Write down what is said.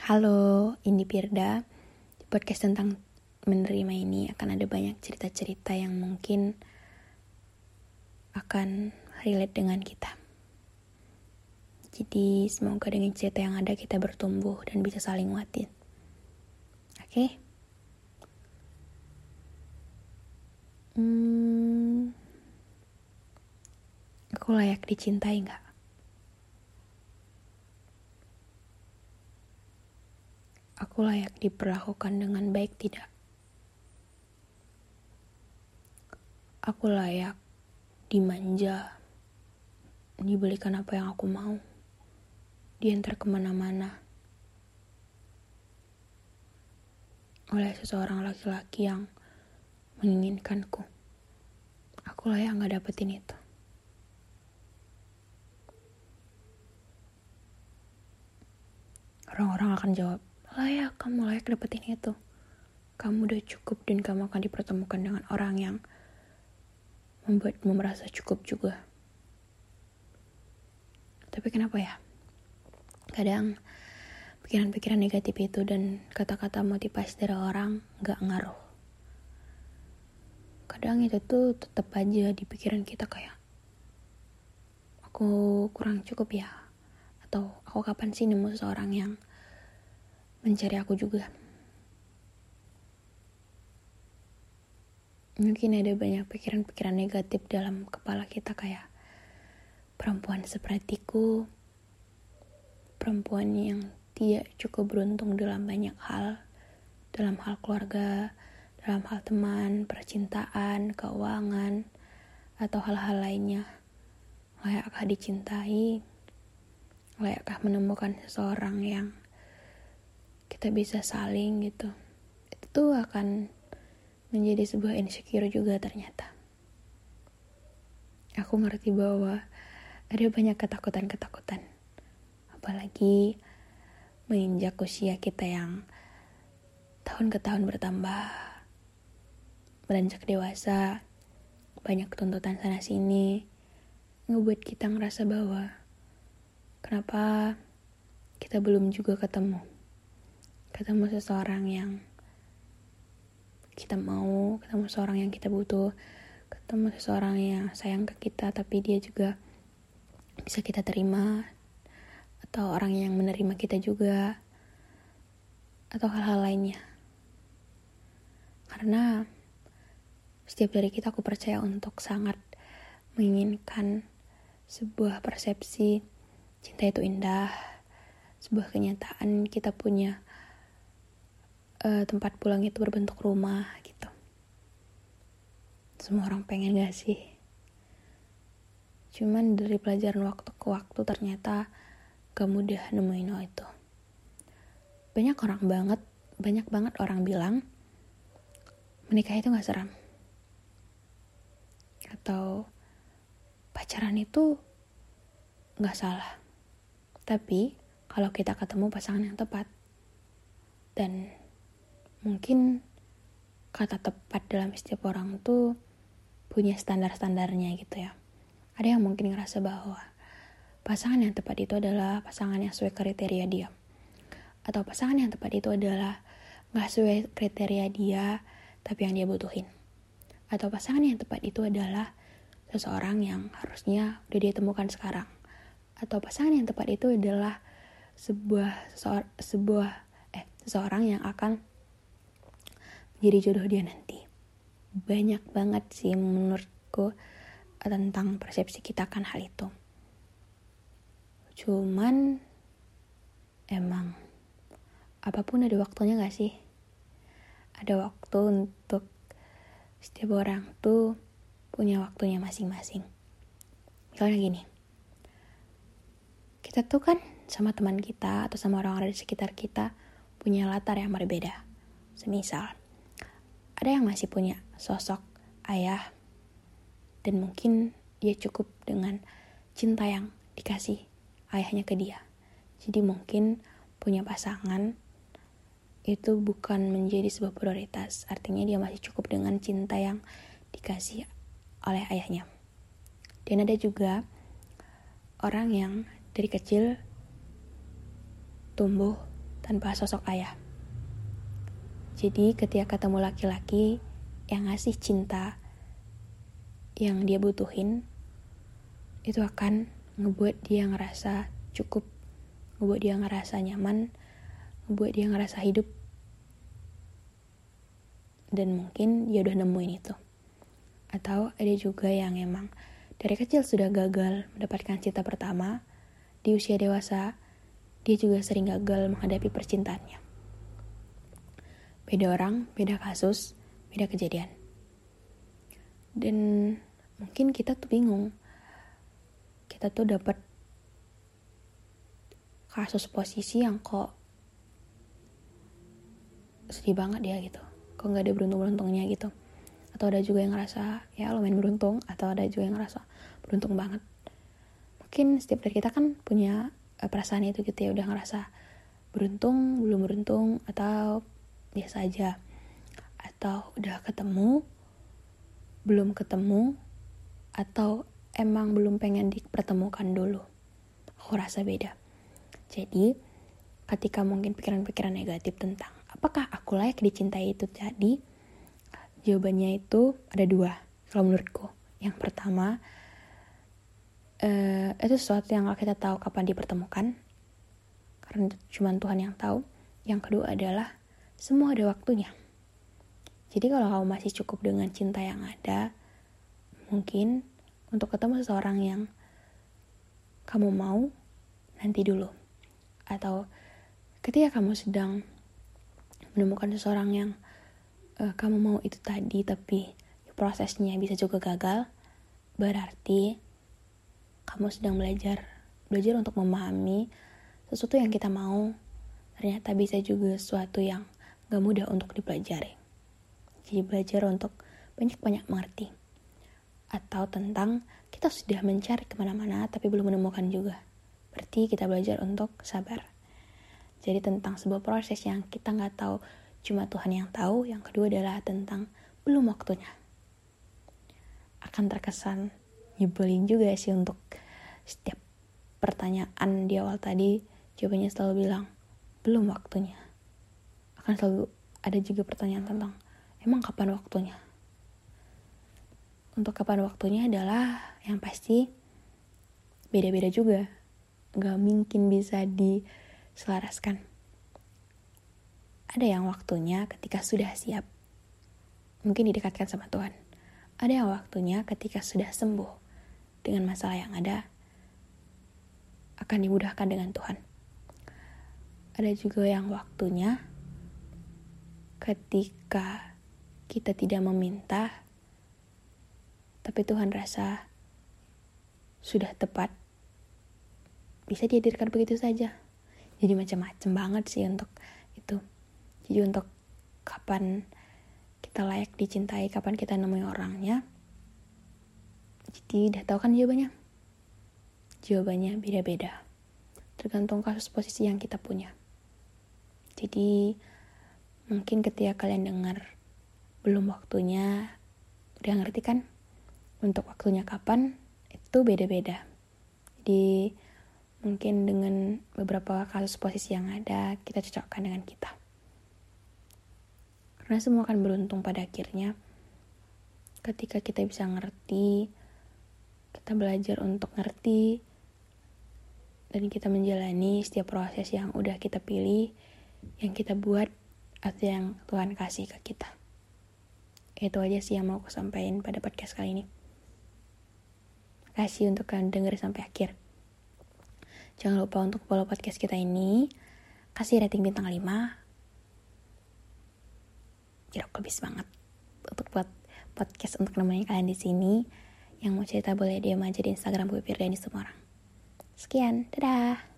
Halo, ini Pirda. Podcast tentang menerima ini akan ada banyak cerita-cerita yang mungkin akan relate dengan kita. Jadi semoga dengan cerita yang ada kita bertumbuh dan bisa saling nguatin. Oke? Okay? Hmm, aku layak dicintai nggak? Aku layak diperlakukan dengan baik tidak? Aku layak dimanja, dibelikan apa yang aku mau, diantar ke mana-mana oleh seseorang laki-laki yang menginginkanku. Aku layak nggak dapetin itu. Orang-orang akan jawab, layak kamu layak dapetin itu. Kamu udah cukup dan kamu akan dipertemukan dengan orang yang membuatmu merasa cukup juga. Tapi kenapa ya? Kadang pikiran-pikiran negatif itu dan kata-kata motivasi dari orang gak ngaruh. Kadang itu tuh tetap aja di pikiran kita kayak aku kurang cukup ya? Atau aku kapan sih nemu seorang yang mencari aku juga. Mungkin ada banyak pikiran-pikiran negatif dalam kepala kita kayak perempuan sepertiku, perempuan yang tidak cukup beruntung dalam banyak hal, dalam hal keluarga, dalam hal teman, percintaan, keuangan, atau hal-hal lainnya. Layakkah dicintai? Layakkah menemukan seseorang yang kita bisa saling gitu. Itu tuh akan menjadi sebuah insecure juga ternyata. Aku ngerti bahwa ada banyak ketakutan-ketakutan. Apalagi menginjak usia kita yang tahun ke tahun bertambah beranjak dewasa banyak tuntutan sana sini ngebuat kita ngerasa bahwa kenapa kita belum juga ketemu ketemu seseorang yang kita mau, ketemu seseorang yang kita butuh, ketemu seseorang yang sayang ke kita, tapi dia juga bisa kita terima, atau orang yang menerima kita juga, atau hal-hal lainnya. Karena setiap dari kita aku percaya untuk sangat menginginkan sebuah persepsi cinta itu indah, sebuah kenyataan kita punya uh, tempat pulang itu berbentuk rumah gitu. Semua orang pengen gak sih? Cuman dari pelajaran waktu ke waktu ternyata gak mudah nemuin hal itu. Banyak orang banget, banyak banget orang bilang menikah itu gak seram. Atau pacaran itu gak salah. Tapi kalau kita ketemu pasangan yang tepat dan mungkin kata tepat dalam setiap orang tuh punya standar-standarnya gitu ya. Ada yang mungkin ngerasa bahwa pasangan yang tepat itu adalah pasangan yang sesuai kriteria dia. Atau pasangan yang tepat itu adalah gak sesuai kriteria dia, tapi yang dia butuhin. Atau pasangan yang tepat itu adalah seseorang yang harusnya udah dia temukan sekarang. Atau pasangan yang tepat itu adalah sebuah sebuah eh seseorang yang akan jadi jodoh dia nanti. Banyak banget sih menurutku tentang persepsi kita akan hal itu. Cuman emang apa pun ada waktunya gak sih? Ada waktu untuk setiap orang tuh punya waktunya masing-masing. Misalnya gini kita tuh kan sama teman kita atau sama orang-orang di sekitar kita punya latar yang berbeda. Semisal ada yang masih punya sosok ayah dan mungkin dia cukup dengan cinta yang dikasih ayahnya ke dia. Jadi mungkin punya pasangan itu bukan menjadi sebuah prioritas. Artinya dia masih cukup dengan cinta yang dikasih oleh ayahnya. Dan ada juga orang yang dari kecil tumbuh tanpa sosok ayah. Jadi ketika ketemu laki-laki yang ngasih cinta yang dia butuhin, itu akan ngebuat dia ngerasa cukup, ngebuat dia ngerasa nyaman, ngebuat dia ngerasa hidup. Dan mungkin dia udah nemuin itu. Atau ada juga yang emang dari kecil sudah gagal mendapatkan cinta pertama, di usia dewasa, dia juga sering gagal menghadapi percintaannya. Beda orang, beda kasus, beda kejadian. Dan mungkin kita tuh bingung. Kita tuh dapat kasus posisi yang kok sedih banget dia gitu. Kok nggak ada beruntung-beruntungnya gitu. Atau ada juga yang ngerasa ya lo main beruntung. Atau ada juga yang ngerasa beruntung banget. Mungkin setiap dari kita kan punya eh, perasaan itu gitu ya. Udah ngerasa beruntung, belum beruntung, atau biasa aja. Atau udah ketemu belum ketemu atau emang belum pengen dipertemukan dulu. Aku rasa beda. Jadi ketika mungkin pikiran-pikiran negatif tentang apakah aku layak dicintai itu tadi jawabannya itu ada dua kalau menurutku. Yang pertama uh, itu sesuatu yang kita tahu kapan dipertemukan karena cuma Tuhan yang tahu. Yang kedua adalah semua ada waktunya. Jadi kalau kamu masih cukup dengan cinta yang ada, mungkin untuk ketemu seseorang yang kamu mau, nanti dulu. Atau ketika kamu sedang menemukan seseorang yang uh, kamu mau itu tadi, tapi prosesnya bisa juga gagal, berarti kamu sedang belajar belajar untuk memahami sesuatu yang kita mau ternyata bisa juga sesuatu yang gak mudah untuk dipelajari. Jadi belajar untuk banyak-banyak mengerti. Atau tentang kita sudah mencari ke mana-mana tapi belum menemukan juga. Berarti kita belajar untuk sabar. Jadi tentang sebuah proses yang kita nggak tahu, cuma Tuhan yang tahu. Yang kedua adalah tentang belum waktunya. Akan terkesan nyebelin juga sih untuk setiap pertanyaan di awal tadi, jawabannya selalu bilang, belum waktunya akan selalu ada juga pertanyaan tentang emang kapan waktunya? Untuk kapan waktunya adalah yang pasti beda-beda juga. Gak mungkin bisa diselaraskan. Ada yang waktunya ketika sudah siap. Mungkin didekatkan sama Tuhan. Ada yang waktunya ketika sudah sembuh. Dengan masalah yang ada akan dimudahkan dengan Tuhan. Ada juga yang waktunya ketika kita tidak meminta, tapi Tuhan rasa sudah tepat, bisa dihadirkan begitu saja. Jadi macam-macam banget sih untuk itu. Jadi untuk kapan kita layak dicintai, kapan kita nemuin orangnya. Jadi udah tahu kan jawabannya? Jawabannya beda-beda. Tergantung kasus posisi yang kita punya. Jadi Mungkin ketika kalian dengar belum waktunya, udah ngerti kan? Untuk waktunya kapan, itu beda-beda. Jadi mungkin dengan beberapa kasus posisi yang ada, kita cocokkan dengan kita. Karena semua akan beruntung pada akhirnya. Ketika kita bisa ngerti, kita belajar untuk ngerti, dan kita menjalani setiap proses yang udah kita pilih, yang kita buat atau yang Tuhan kasih ke kita. Itu aja sih yang mau aku sampaikan pada podcast kali ini. Kasih untuk kalian denger sampai akhir. Jangan lupa untuk follow podcast kita ini. Kasih rating bintang 5. Jeruk lebih banget untuk buat podcast untuk nemenin kalian di sini. Yang mau cerita boleh DM aja di Instagram gue Firda semua orang. Sekian, dadah.